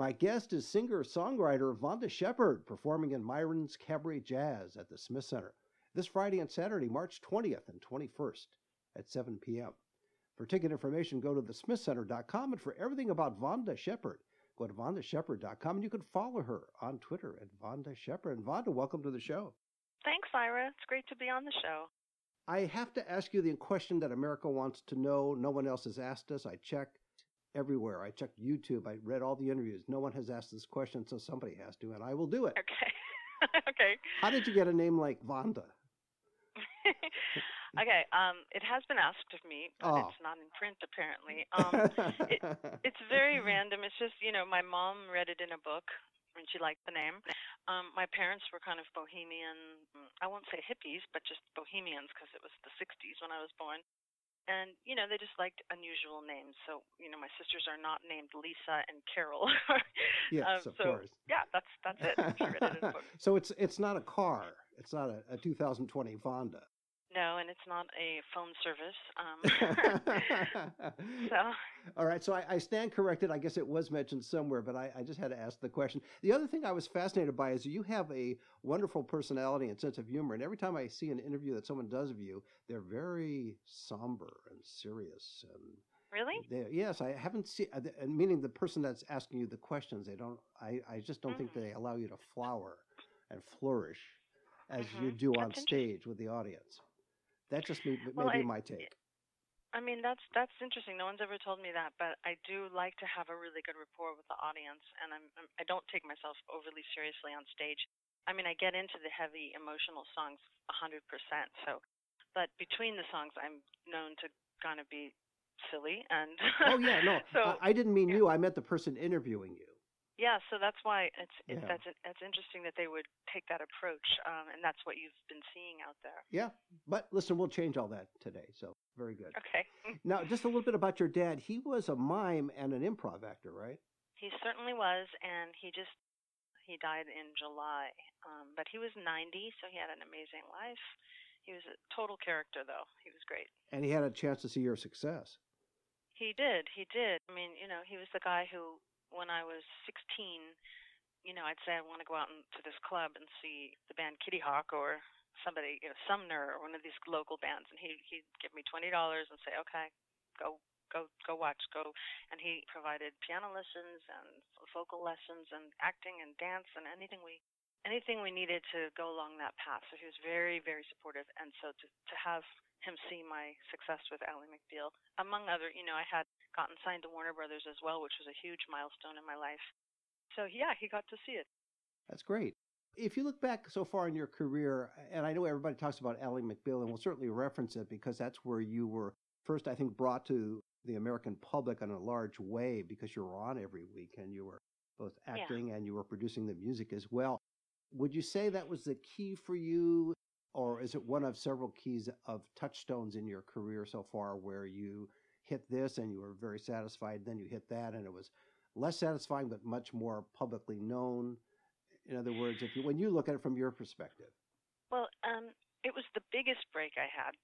My guest is singer songwriter Vonda Shepard performing in Myron's Cabaret Jazz at the Smith Center this Friday and Saturday, March 20th and 21st at 7 p.m. For ticket information, go to thesmithcenter.com and for everything about Vonda Shepard, go to vondashepard.com and you can follow her on Twitter at Vonda Shepard. And Vonda, welcome to the show. Thanks, Ira. It's great to be on the show. I have to ask you the question that America wants to know. No one else has asked us. I checked everywhere. I checked YouTube. I read all the interviews. No one has asked this question, so somebody has to, and I will do it. Okay. okay. How did you get a name like Vonda? okay. Um, it has been asked of me, but Oh. it's not in print apparently. Um, it, it's very random. It's just you know, my mom read it in a book and she liked the name. Um, my parents were kind of bohemian. I won't say hippies, but just bohemians because it was the '60s when I was born. And you know, they just liked unusual names. So you know, my sisters are not named Lisa and Carol. yes, Um, of so, course. Yeah, that's that's it. It in a book. so it's it's not a car. It's not a, a 2020 Vonda. No, and it's not a phone service. Um, so All right, so I, I stand corrected. I guess it was mentioned somewhere, but I, I just had to ask the question. The other thing I was fascinated by is you have a wonderful personality and sense of humor, and every time I see an interview that someone does of you, they're very somber and serious. And really, they, yes, I haven't seen. uh, and Meaning the person that's asking you the questions, they don't. I, I just don't think Mhm. they allow you to flower and flourish as you Mhm. do on That's stage with the audience. That's just me, Well, maybe I- my eh, take. I mean that's that's interesting. No one's ever told me that, but I do like to have a really good rapport with the audience, and I'm, I'm I don't take myself overly seriously on stage. I mean, I get into the heavy emotional songs a hundred percent. So, but between the songs, I'm known to kind of be silly and. Oh yeah, no, so I, I didn't mean yeah. you. I meant the person interviewing you. Yeah, so that's why it's, it's Yeah. that's that's interesting that they would take that approach, um, and that's what you've been seeing out there. Yeah, but listen, we'll change all that today. So very good. Okay. Now, just a little bit about your dad. He was a mime and an improv actor, right? He certainly was, and he just he died in July. Um, but he was 90, so he had an amazing life. He was a total character, though. He was great. And he had a chance to see your success. He did. He did. I mean, you know, he was the guy who, when I was 16, you know, I'd say I want to go out to this club and see the band Kitty Hawk or somebody, you know, Sumner or one of these local bands, and he he'd give me twenty dollars and say, okay, go go go watch go, and he provided piano lessons and vocal lessons and acting and dance and anything we anything we needed to go along that path. So he was very very supportive, and so to to have him see my success with Ally McBeal, among other, you know, I had gotten signed to Warner Brothers as well, which was a huge milestone in my life. So yeah, he got to see it. That's great. If you look back so far in your career, and I know everybody talks about Ally McBeal, and we'll certainly reference it because that's where you were first, I think, brought to the American public in a large way because you were on every week and you were both Yeah. acting and you were producing the music as well. Would you say that was the key for you, or is it one of several keys of touchstones in your career so far where you hit this and you were very satisfied, then you hit that and it was less satisfying but much more publicly known? In other words, if you, when you look at it from your perspective, Well, um, it was the biggest break I had,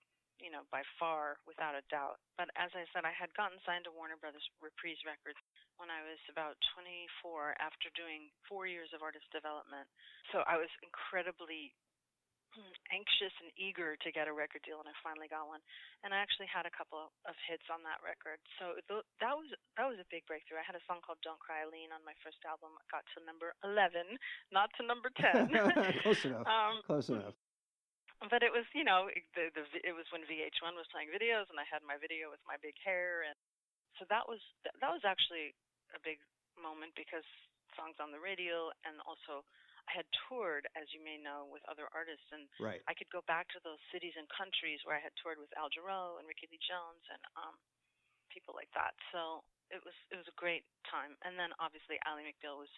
you know, by far, without a doubt. But as I said, I had gotten signed to Warner Brothers Reprise Records when I was about 24 after doing four years of artist development. So I was incredibly anxious and eager to get a record deal, and I finally got one. And I actually had a couple of hits on that record. So th- that was that was a big breakthrough. I had a song called "Don't Cry, Eileen" on my first album. It got to number 11, not to number 10. close enough. Um, close enough. but it was you know it- the, the it was when VH1 was playing videos and I had my video with my big hair and so that was that, that was actually a big moment because songs on the radio and also had toured as you may know with other artists and Right. I could go back to those cities and countries where I had toured with Al Jarreau and Rickie Lee Jones and um people like that so it was it was a great time and then obviously Ally McBeal was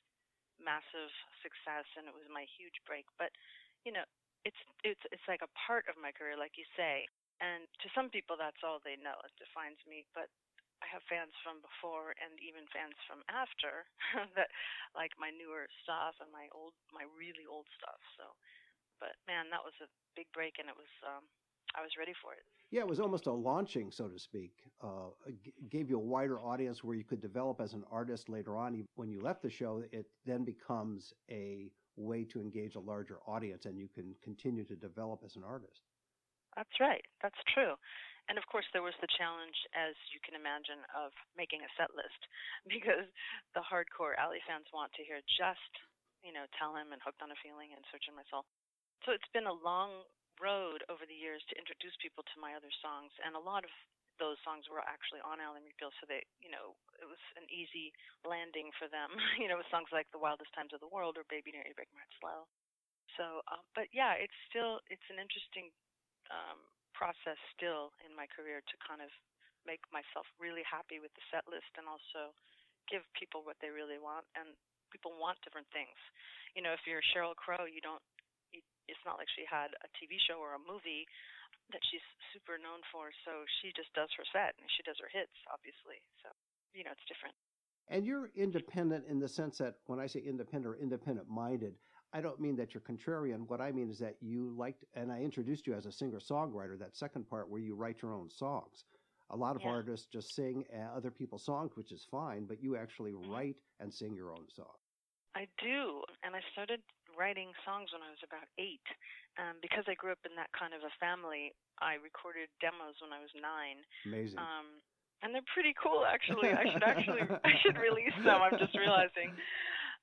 massive success and it was my huge break. But you know, it's it's it's like a part of my career, like you say. And to some people, that's all they know. It defines me. But I have fans from before and even fans from after that like my newer stuff and my old, my really old stuff. So, but man, that was a big break, and it was um, I was ready for it. Yeah, it was almost a launching, so to speak. Uh, gave you a wider audience where you could develop as an artist later on. When you left the show, it then becomes a way to engage a larger audience, and you can continue to develop as an artist. That's right. That's true. And of course, there was the challenge, as you can imagine, of making a set list because the hardcore Ally fans want to hear just, you know, Tell Him and Hooked on a Feeling and Searching My Soul. So it's been a long road over the years to introduce people to my other songs, and a lot of those songs were actually on Ally McBeal, so they, you know, it was an easy landing for them. you know, with songs like "The Wildest Times of the World" or "Baby Don't You Break My Heart Slow." So, um, but yeah, it's still it's an interesting um, process still in my career to kind of make myself really happy with the set list and also give people what they really want. And people want different things. You know, if you're Sheryl Crow, you don't it's not like she had a TV show or a movie that she's super known for. So she just does her set and she does her hits, obviously. So, you know, it's different. And you're independent in the sense that when I say independent or independent minded, I don't mean that you're contrarian. What I mean is that you liked, and I introduced you as a singer songwriter, that second part where you write your own songs. A lot of Yeah. artists just sing uh, other people's songs, which is fine, but you actually Mhm. write and sing your own song. I do, and I started writing songs when I was about eight. Um, because I grew up in that kind of a family, I recorded demos when I was nine. Amazing. Um, and they're pretty cool, actually. I should actually, I should release them. I'm just realizing.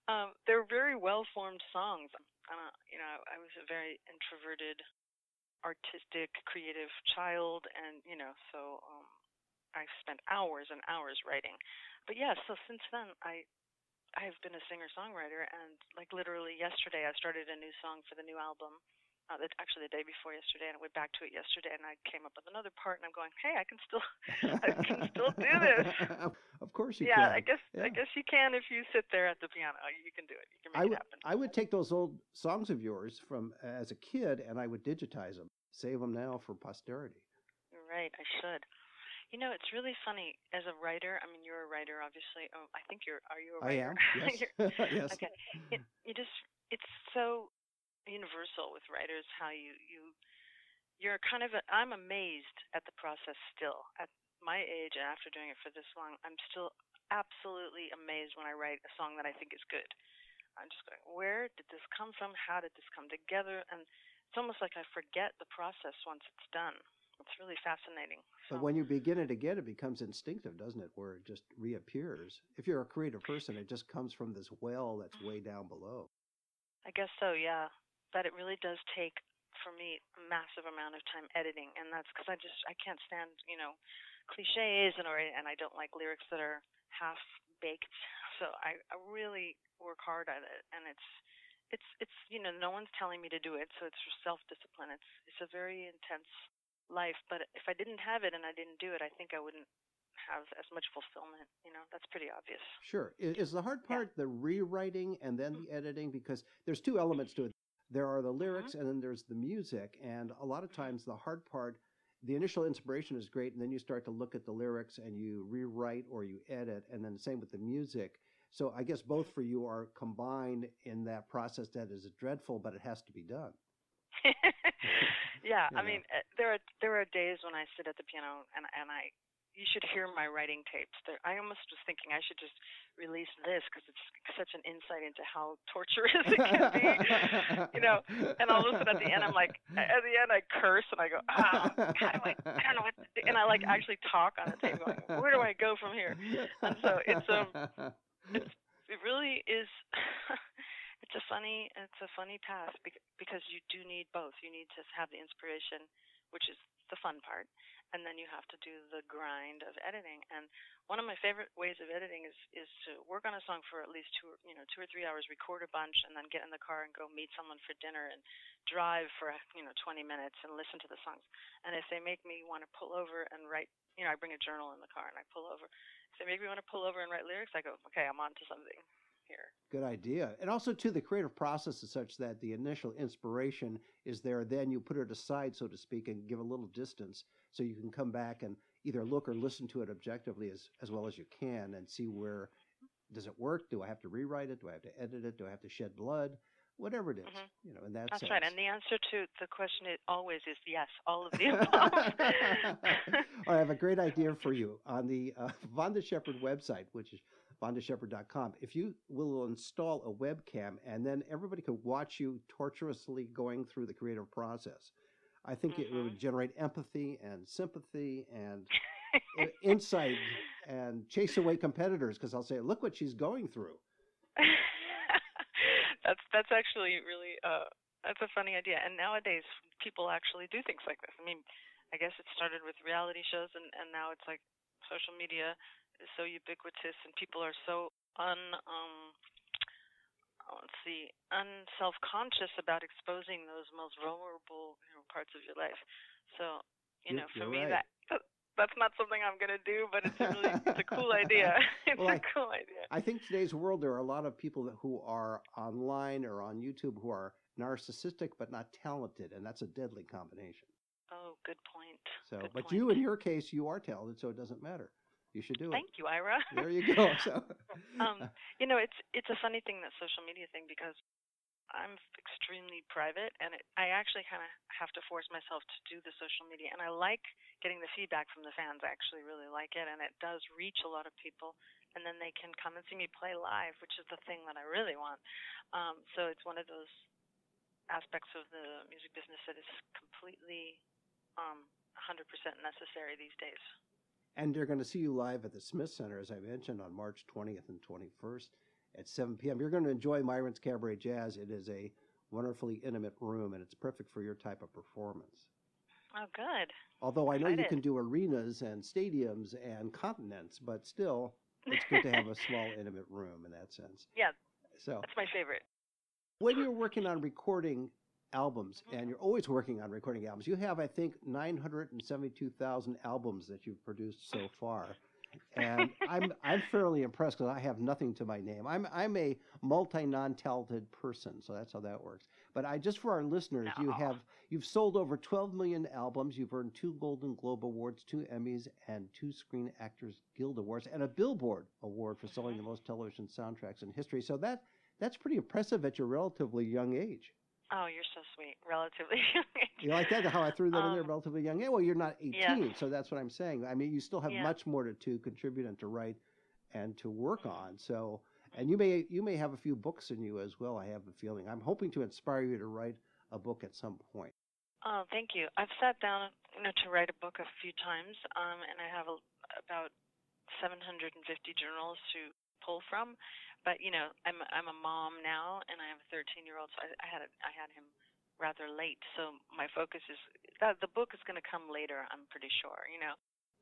Um, they're very well-formed songs. Uh, you know, I was a very introverted, artistic, creative child, and you know, so um, I spent hours and hours writing. But yeah, so since then, I I've been a singer-songwriter, and like literally yesterday, I started a new song for the new album. Uh, actually the day before yesterday, and I went back to it yesterday, and I came up with another part, and I'm going, hey, I can still, I can still do this. of course you yeah, can. I guess Yeah. I guess you can if you sit there at the piano. You can do it. You can make I it would, happen. I would take those old songs of yours from as a kid and I would digitize them, save them now for posterity. Right, I should. You know, it's really funny as a writer. I mean, you're a writer, obviously. Oh, I think you're. Are you a writer? I am. Yes. Yes. Okay. It, you just it's so universal with writers how you you you're kind of a, I'm amazed at the process still at my age and after doing it for this long I'm still absolutely amazed when I write a song that I think is good. I'm just going, where did this come from? How did this come together? And it's almost like I forget the process once it's done. It's really fascinating. But when you begin it again, it becomes instinctive, doesn't it? Where it just reappears. If you're a creative person, it just comes from this well that's way down below. I guess so, yeah. But it really does take, for me, a massive amount of time editing, and that's because I just I can't stand you know cliches and or and I don't like lyrics that are half baked. So I I really work hard at it, and it's it's it's you know no one's telling me to do it, so it's self discipline. It's it's a very intense life, but if I didn't have it and I didn't do it, I think I wouldn't have as much fulfillment. You know, that's pretty obvious. Sure. Is the hard Yeah. part the rewriting and then mm-hmm. the editing? Because there's two elements to it. There are the lyrics mm-hmm. and then there's the music. And a lot of mm-hmm. times the hard part, the initial inspiration is great, and then you start to look at the lyrics and you rewrite or you edit, and then the same with the music. So I guess both mm-hmm. for you are combined in that process that is dreadful, but it has to be done. yeah, You I mean, uh, there are there are days when I sit at the piano and and I you should hear my writing tapes. There, I almost was thinking I should just release this because it's such an insight into how torturous it can be. you know, and I'll listen at the end. I'm like, at the end, I curse and I go, ah, how do I, I don't know what, to do. and I like actually talk on the tape, going, where do I go from here? And so it's um, it's it really is. it's a funny it's a funny task bec- because you do need both. You need to have the inspiration, which is the fun part, and then you have to do the grind of editing. And one of my favorite ways of editing is is to work on a song for at least two or- you know two or three hours, record a bunch, and then get in the car and go meet someone for dinner and drive for you know 20 minutes and listen to the songs. And if they make me want to pull over and write, you know, I bring a journal in the car and I pull over. If they make me want to pull over and write lyrics, I go, okay, I'm on to something. here. Good idea. And also, too, the creative process is such that the initial inspiration is there. Then you put it aside, so to speak, and give a little distance so you can come back and either look or listen to it objectively as, as well as you can and see where does it work? Do I have to rewrite it? Do I have to edit it? Do I have to shed blood? Whatever it is, Mhm. you know, in that That's sense. right. And the answer to the question is always is yes, all of the above. I have a great idea for you on the uh, Vonda Shepard website, which is vondashepard.com. If you will install a webcam and then everybody can watch you tortuously going through the creative process, I think it Mhm. would generate empathy and sympathy and insight and chase away competitors because I'll say, look what she's going through. that's that's actually really uh that's a funny idea. And nowadays people actually do things like this. I mean, I guess it started with reality shows and and now it's like social media is so ubiquitous and people are so un um let's see unself conscious about exposing those most vulnerable you know, parts of your life. So you You're- know, for me right. that that's not something I'm gonna do, but it's a really it's a cool idea. It's Well, a I- cool idea. I think today's world, there are a lot of people that, who are online or on YouTube who are narcissistic but not talented, and that's a deadly combination. Oh, good point. So, Good but point. you, in your case, you are talented, so it doesn't matter. You should do it. Thank you, Ira. There you go. So, um, you know, it's it's a funny thing that social media thing because I'm extremely private, and it, I actually kind of have to force myself to do the social media, and I like getting the feedback from the fans. I actually really like it, and it does reach a lot of people, and then they can come and see me play live, which is the thing that I really want. Um, so it's one of those aspects of the music business that is completely um, 100% necessary these days. And they're going to see you live at the Smith Center, as I mentioned, on March 20th and 21st at 7 p.m. You're going to enjoy Myron's Cabaret Jazz. It is a wonderfully intimate room, and it's perfect for your type of performance. Oh, good. Although I know you can do arenas and stadiums and continents, but still, it's good to have a small, intimate room in that sense. Yeah, So, that's my favorite. when you're working on recording albums, Mhm. and you're always working on recording albums, you have, I think, 972,000 albums that you've produced so far. And I'm I'm fairly impressed because I have nothing to my name. I'm I'm a multi non talented person, so that's how that works. But I just for our listeners, you have you've sold over 12 million albums. You've earned two Golden Globe awards, two Emmys, and two Screen Actors Guild awards, and a Billboard award for selling the most television soundtracks in history. So that that's pretty impressive at your relatively young age. Oh, you're so sweet. Relatively. You like that? How I threw that in there, Um, relatively young. Yeah, well, you're not 18, yes. so that's what I'm saying. I mean, you still have Yeah. much more to, to contribute and to write and to work on. So, and you may you may have a few books in you as well. I have a feeling. I'm hoping to inspire you to write a book at some point. Oh, thank you. I've sat down you know, to write a book a few times, um, and I have a, about 750 journals to pull from. But you know, I'm I'm a mom now, and I have a 13 year old, so I, I had a, I had him rather late. So my focus is that the book is going to come later. I'm pretty sure. You know,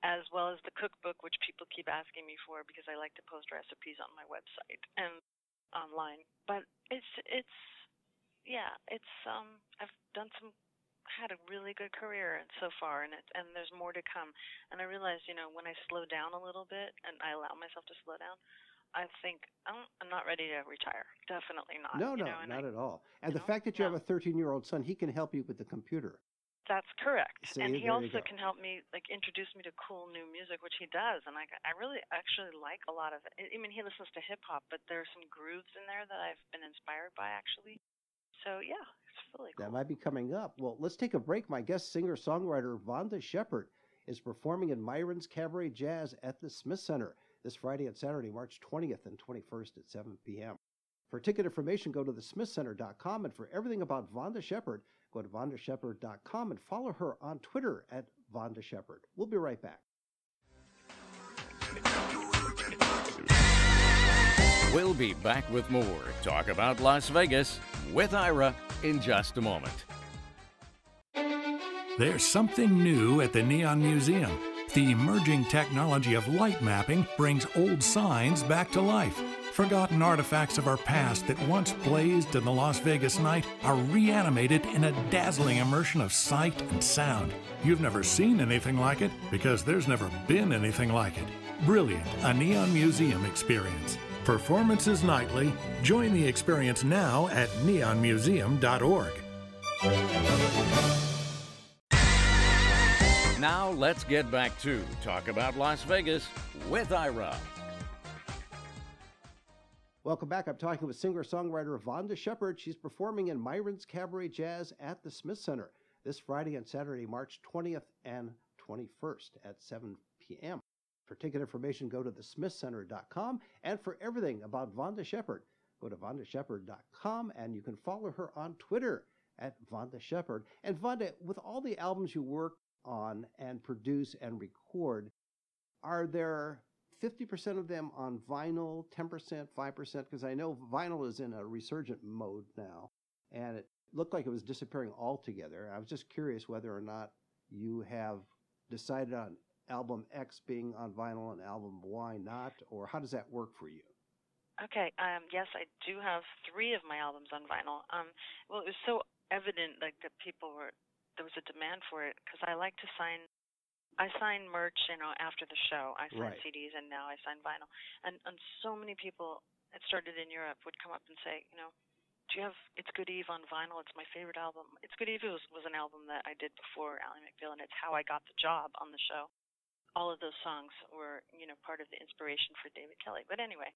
as well as the cookbook, which people keep asking me for because I like to post recipes on my website and online. But it's it's yeah, it's um I've done some had a really good career so far and it and there's more to come. And I realized, you know, when I slow down a little bit and I allow myself to slow down, I think I'm, I'm not ready to retire. Definitely not. no, no, know, not I, at all. And the know, fact that you no. have a 13 year old son, he can help you with the computer. That's correct. See, and he also can help me like introduce me to cool new music, which he does. And I I really actually like a lot of it. I mean, he listens to hip hop, but there are some grooves in there that I've been inspired by actually. So yeah, it's really cool. That might be coming up. Well, let's take a break. My guest singer songwriter Vonda Shepard is performing in Myron's Cabaret Jazz at the Smith Center this Friday and Saturday, March 20th and 21st at 7 p.m. For ticket information, go to thesmithcenter.com. And for everything about Vonda Shepard, go to vondashepard.com and follow her on Twitter at Vonda Shepard. We'll be right back. We'll be back with more Talk About Las Vegas with Ira in just a moment. There's something new at the Neon Museum. The emerging technology of light mapping brings old signs back to life. Forgotten artifacts of our past that once blazed in the Las Vegas night are reanimated in a dazzling immersion of sight and sound. You've never seen anything like it because there's never been anything like it. Brilliant, a Neon Museum experience. Performances nightly. Join the experience now at neonmuseum.org. Now let's get back to Talk About Las Vegas with Ira. Welcome back. I'm talking with singer songwriter Vonda Shepard. She's performing in Myron's Cabaret Jazz at the Smith Center this Friday and Saturday, March 20th and 21st at 7 p.m. For ticket information, go to thesmithcenter.com. And for everything about Vonda Shepard, go to vondashepard.com and you can follow her on Twitter at Vonda Shepard. And Vonda, with all the albums you work on and produce and record, are there 50% of them on vinyl, 10%, 5%? Because I know vinyl is in a resurgent mode now, and it looked like it was disappearing altogether. I was just curious whether or not you have decided on album X being on vinyl and album Y not, or how does that work for you? Okay. Um, yes, I do have three of my albums on vinyl. Um, well, it was so evident, like that people were there was a demand for it because I like to sign. I sign merch, you know, after the show. I sign Right. CDs, and now I sign vinyl. And and so many people, it started in Europe, would come up and say, you know, do you have It's Good Eve on vinyl? It's my favorite album. It's Good Eve was was an album that I did before Ally McBeal, and it's how I got the job on the show. All of those songs were, you know, part of the inspiration for David Kelley. But anyway,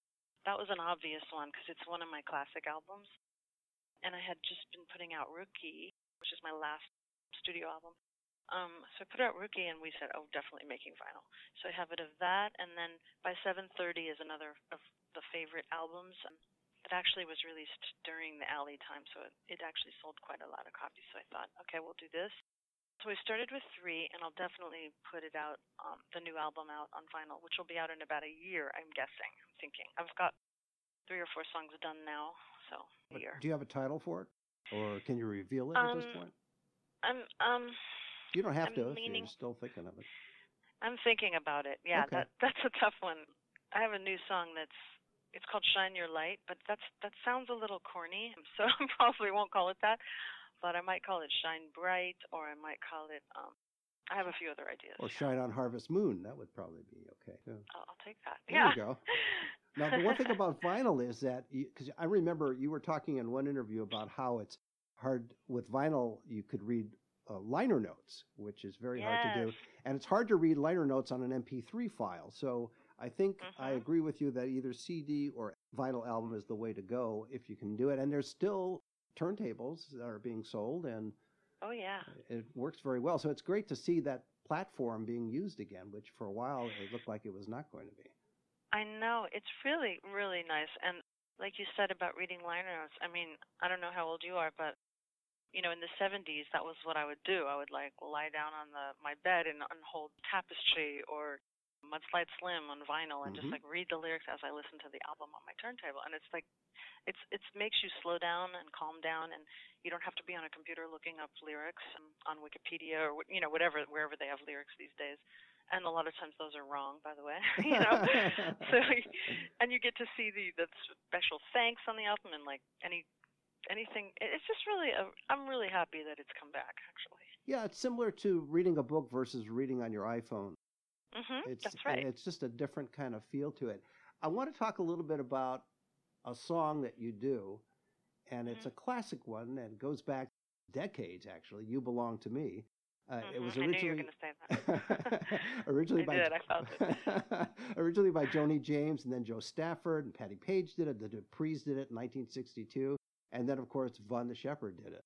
that was an obvious one because it's one of my classic albums. And I had just been putting out Rookie, which is my last studio album. Um, so I put out Rookie, and we said, oh, definitely making vinyl. So I have it of that, and then by 7:30 is another of the favorite albums. Um, it actually was released during the Ally time, so it, it actually sold quite a lot of copies. So I thought, okay, we'll do this. So we started with three, and I'll definitely put it out, um, the new album out on vinyl, which will be out in about a year, I'm guessing. I'm thinking. I've got three or four songs done now, so a year. Do you have a title for it, or can you reveal it at this Um, point? I'm um You don't have I'm to if leaning- you're still thinking of it. I'm thinking about it. Yeah, Okay. that that's a tough one. I have a new song that's it's called Shine Your Light, but that's that sounds a little corny, so I probably won't call it that. But I might call it Shine Bright, or I might call it. um I have a few other ideas. Or Shine on Harvest Moon. That would probably be okay. too. I'll, I'll take that. There yeah. you go. Now, the one thing about vinyl is that, because I remember you were talking in one interview about how it's hard with vinyl, you could read uh, liner notes, which is very hard to do. And it's hard to read liner notes on an MP3 file. So I think I Mhm. agree with you that either CD or vinyl album is the way to go if you can do it. And there's still turntables that are being sold, and Oh yeah. it works very well. So it's great to see that platform being used again, which for a while it looked like it was not going to be. I know it's really really nice, and like you said about reading liner notes. I mean, I don't know how old you are, but you know, in the 70s, that was what I would do. I would like lie down on the my bed and, and hold Tapestry or Mudslide Slim on vinyl and just Mhm. like read the lyrics as I listen to the album on my turntable. And it's like, it's it makes you slow down and calm down, and you don't have to be on a computer looking up lyrics on Wikipedia or you know whatever wherever they have lyrics these days. And a lot of times those are wrong, by the way. you know, so and you get to see the the special thanks on the album and like any anything. it- It's just really a, I'm really happy that it's come back actually. Yeah, it's similar to reading a book versus reading on your iPhone. Mhm. It's That's right. It's just a different kind of feel to it. I want to talk a little bit about a song that you do, and it's Mhm. a classic one and goes back decades. Actually, "You Belong to Me." Uh, It was. I knew you were originally say that. originally I by did, originally by Joni James, and then Jo Stafford and Patti Page did it. The Duprees did it in 1962, and then of course Vonda Shepard did it.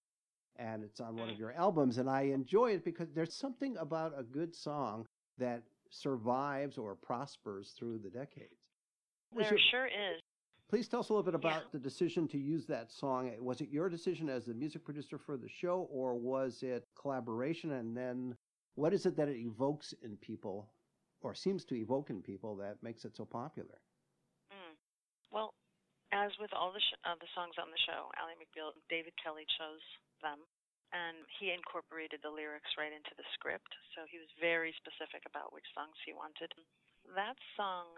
And it's on one of Mm. your albums, and I enjoy it because there's something about a good song that survives or prospers through the decades. There your- sure is. Please tell us a little bit Yeah. about the decision to use that song. Was it your decision as the music producer for the show, or was it collaboration? And then, what is it that it evokes in people, or seems to evoke in people, that makes it so popular? As with all the sh- uh, the songs on the show, Ally McBeal, David Kelley chose them, and he incorporated the lyrics right into the script. So he was very specific about which songs he wanted. That song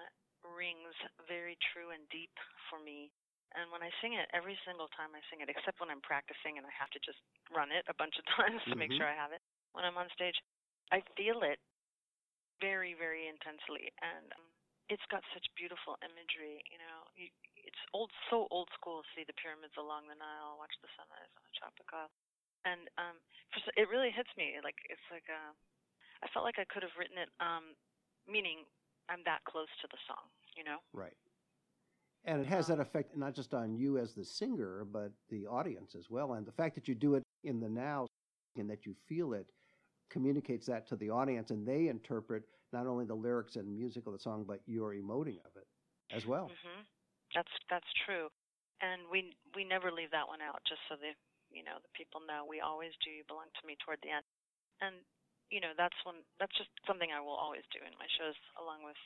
rings very true and deep for me. And when I sing it, every single time I sing it, except when I'm practicing and I have to just run it a bunch of times to make sure I have it, when I'm on stage, I feel it very, very intensely. And um, it's got such beautiful imagery. You know, you, it's old, so old school. to See the pyramids along the Nile, watch the sunrise on the tropic isle, and um, for, it really hits me. Like it's like a, I felt like I could have written it, um, meaning I'm that close to the song. You know. Right. And it has Um, that effect not just on you as the singer, but the audience as well. And the fact that you do it in the now and that you feel it communicates that to the audience, and they interpret not only the lyrics and music of the song, but your emoting of it as well. hmm That's that's true, and we we never leave that one out, just so the you know the people know we always do. You belong to me toward the end, and you know that's one that's just something I will always do in my shows, along with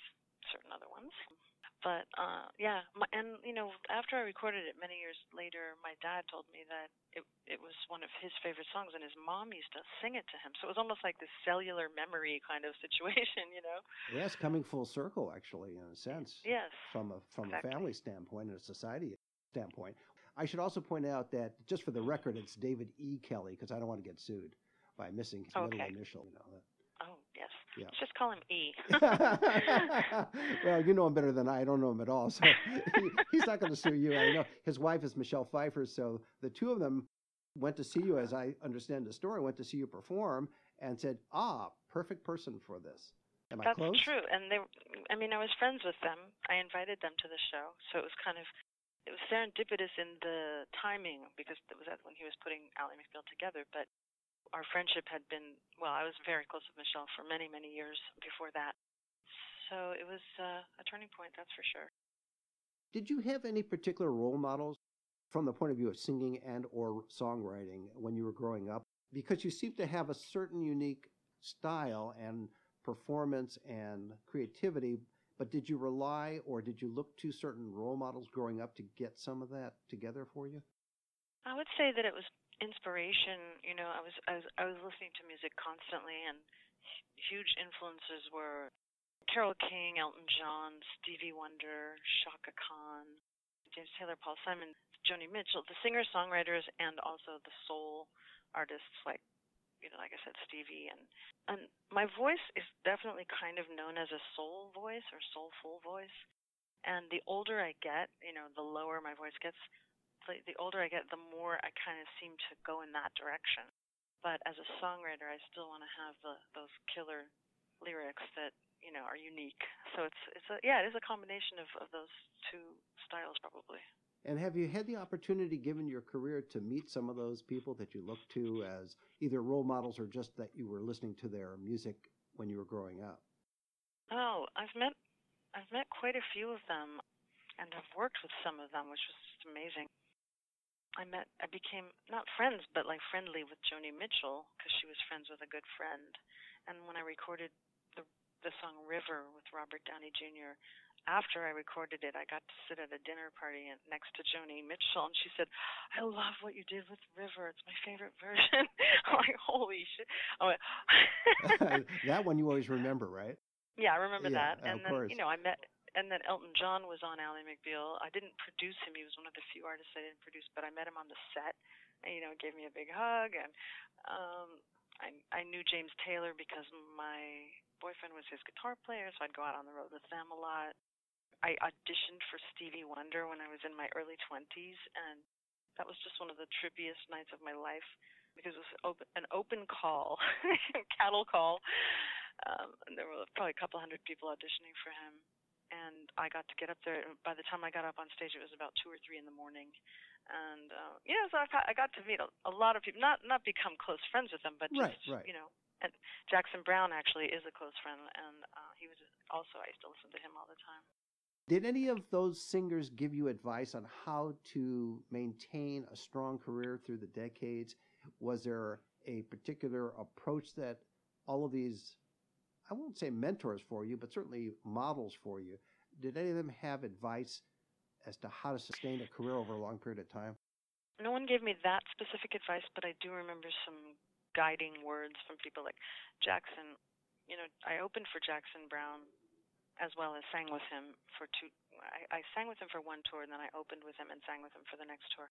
certain other ones. But uh yeah, my, and you know after I recorded it many years later, my dad told me that it it was one of his favorite songs, and his mom used to sing it to him. So it was almost like this cellular memory kind of situation, you know? Yes, coming full circle, actually, in a sense. Yes. from a from Exactly. a family standpoint and a society standpoint. I should also point out that just for the record, it's David E. Kelley because I don't want to get sued by missing his middle initial. You know. Yeah. Let's just call him E. well, you know him better than I. I don't know him at all, so he, he's not going to sue you. I know his wife is Michelle Pfeiffer, so the two of them went to see you, as I understand the story, went to see you perform and said, "Ah, perfect person for this." Am I That's true. And they, I mean, I was friends with them. I invited them to the show, so it was kind of, it was serendipitous in the timing because it was when he was putting Ally McBeal together. But our friendship had been, well, I was very close with Michelle for many, many years before that. So it was uh, a turning point, that's for sure. Did you have any particular role models from the point of view of singing and or songwriting when you were growing up? Because you seem to have a certain unique style and performance and creativity, but did you rely or did you look to certain role models growing up to get some of that together for you? I would say that it was inspiration. You know, I was I was I was listening to music constantly, and huge influences were Carole King, Elton John, Stevie Wonder, Chaka Khan, James Taylor, Paul Simon, Joni Mitchell, the singer songwriters, and also the soul artists like you know, like I said, Stevie, and and my voice is definitely kind of known as a soul voice or soulful voice. And the older I get, you know, the lower my voice gets, the, the older I get, the more I kind of seem to go in that direction. But as a songwriter, I still want to have the, those killer lyrics that you know are unique. So it's it's a yeah, it is a combination of, of those two styles probably. And have you had the opportunity, given your career, to meet some of those people that you look to as either role models or just that you were listening to their music when you were growing up? Oh, I've met I've met quite a few of them, and I've worked with some of them, which was just amazing. I met I became not friends, but like friendly with Joni Mitchell because she was friends with a good friend. And when I recorded the the song River with Robert Downey Jr. After I recorded it, I got to sit at a dinner party next to Joni Mitchell, and she said, "I love what you did with River. It's my favorite version." I'm like, "Holy shit!" I went, that one you always remember, right? Yeah, I remember Yeah, that. And of then course. you know, I met and then Elton John was on Ally McBeal. I didn't produce him. He was one of the few artists I didn't produce, but I met him on the set and you know, gave me a big hug and um I I knew James Taylor because my boyfriend was his guitar player, so I'd go out on the road with them a lot. I auditioned for Stevie Wonder when I was in my early 20s and that was just one of the trippiest nights of my life because it was open, an open call, cattle call. Um, and there were probably a couple hundred people auditioning for him. And I got to get up there. By the time I got up on stage, it was about two or three in the morning. And uh, yeah, so I got, I got to meet a, a lot of people. Not not become close friends with them, but just Right, right. you know. And Jackson Browne actually is a close friend, and uh, he was also I used to listen to him all the time. Did any of those singers give you advice on how to maintain a strong career through the decades? Was there a particular approach that all of these, I won't say mentors for you, but certainly models for you, did any of them have advice as to how to sustain a career over a long period of time? No one gave me that specific advice, but I do remember some guiding words from people like Jackson. You know, I opened for Jackson Browne as well as sang with him for two. I, I sang with him for one tour, and then I opened with him and sang with him for the next tour.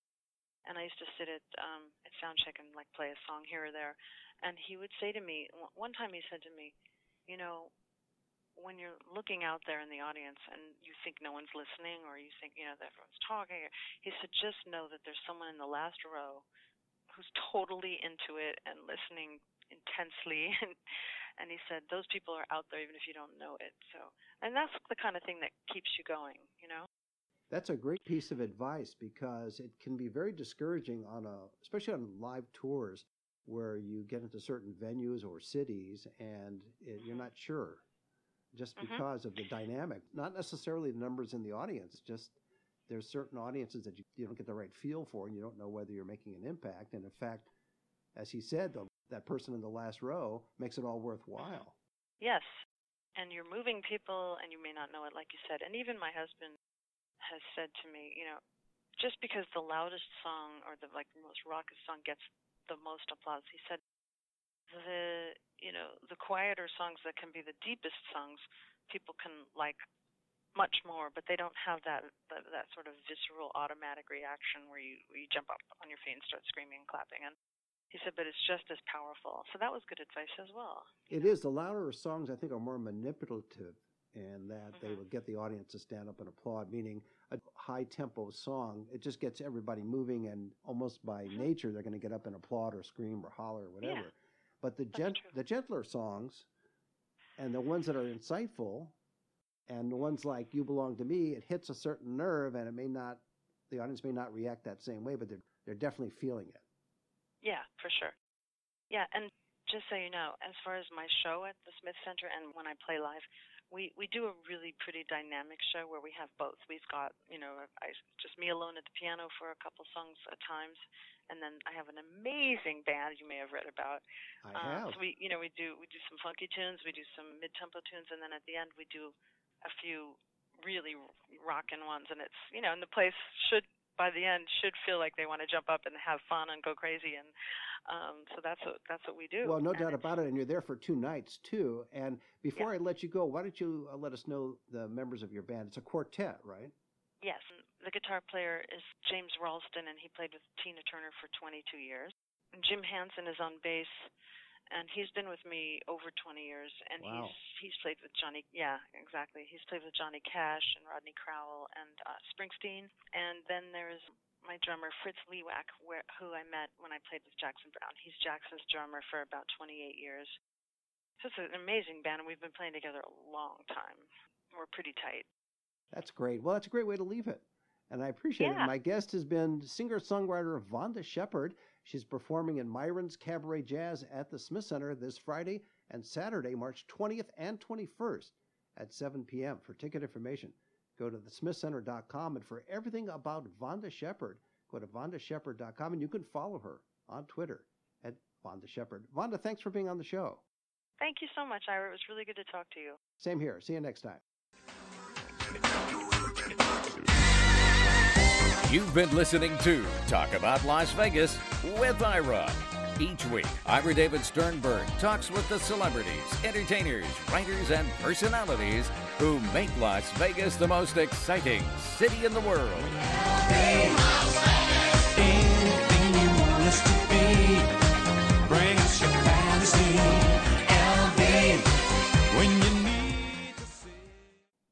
And I used to sit at um, at soundcheck and like play a song here or there, and he would say to me one time he said to me, you know, when you're looking out there in the audience and you think no one's listening or you think, you know, that everyone's talking, he said, just know that there's someone in the last row who's totally into it and listening intensely. And and he said those people are out there even if you don't know it. So and that's the kind of thing that keeps you going you know? That's a great piece of advice because it can be very discouraging on a, especially on live tours where you get into certain venues or cities and it, you're not sure just Mhm. because of the dynamic, not necessarily the numbers in the audience, just there's certain audiences that you, you don't get the right feel for and you don't know whether you're making an impact. And in fact, as he said, though, that person in the last row makes it all worthwhile. Yes. And you're moving people and you may not know it like you said. And even my husband has said to me, you know, just because the loudest song or the like most raucous song gets the most applause, he said the you know, the quieter songs that can be the deepest songs, people can like much more, but they don't have that that, that sort of visceral automatic reaction where you where you jump up on your feet and start screaming and clapping and he said, but it's just as powerful. So that was good advice as well. It is. The louder songs, I think, are more manipulative in that they Mhm. will get the audience to stand up and applaud, meaning high tempo song, it just gets everybody moving, and almost by Mhm. nature, they're going to get up and applaud or scream or holler or whatever. Yeah, but the, gent- the gentler songs and the ones that are insightful and the ones like You Belong to Me, it hits a certain nerve, and it may not, the audience may not react that same way, but they're, they're definitely feeling it. Yeah, for sure. Yeah, and just so you know, as far as my show at the Smith Center and when I play live, we we do a really pretty dynamic show where we have both. We've got you know I just me alone at the piano for a couple songs at times, and then I have an amazing band you may have read about. I Uh, have. So we you know we do we do some funky tunes, we do some mid tempo tunes, and then at the end we do a few really rockin' ones, and it's you know and the place should by the end should feel like they want to jump up and have fun and go crazy and um so that's what that's what we do Well, no And doubt about it. And you're there for two nights, too. And before I let you go, why don't you uh, let us know the members of your band? It's a quartet, right? yes the guitar player is james ralston and he played with tina turner for 22 years jim hansen is on bass and he's been with me over 20 years and Wow. he's he's played with johnny yeah exactly he's played with johnny cash and rodney crowell and uh springsteen and then there's my drummer fritz Lewak where, who i met when i played with jackson browne he's jackson's drummer for about 28 years so it's an amazing band and we've been playing together a long time we're pretty tight That's great. Well, that's a great way to leave it. And I appreciate Yeah. it. My guest has been singer songwriter Vonda Shepard. She's performing in Myron's Cabaret Jazz at the Smith Center this Friday and Saturday, March 20th and 21st at 7 p.m. For ticket information, go to thesmithcenter.com. And for everything about Vonda Shepard, go to vondashepard.com and you can follow her on Twitter at Vonda Shepard. Vonda, thanks for being on the show. thank you so much ira it was really good to talk to you Same here. See you next time. You've been listening to Talk About Las Vegas with Ira. Each week, Ira David Sternberg talks with the celebrities, entertainers, writers, and personalities who make Las Vegas the most exciting city in the world. Hey,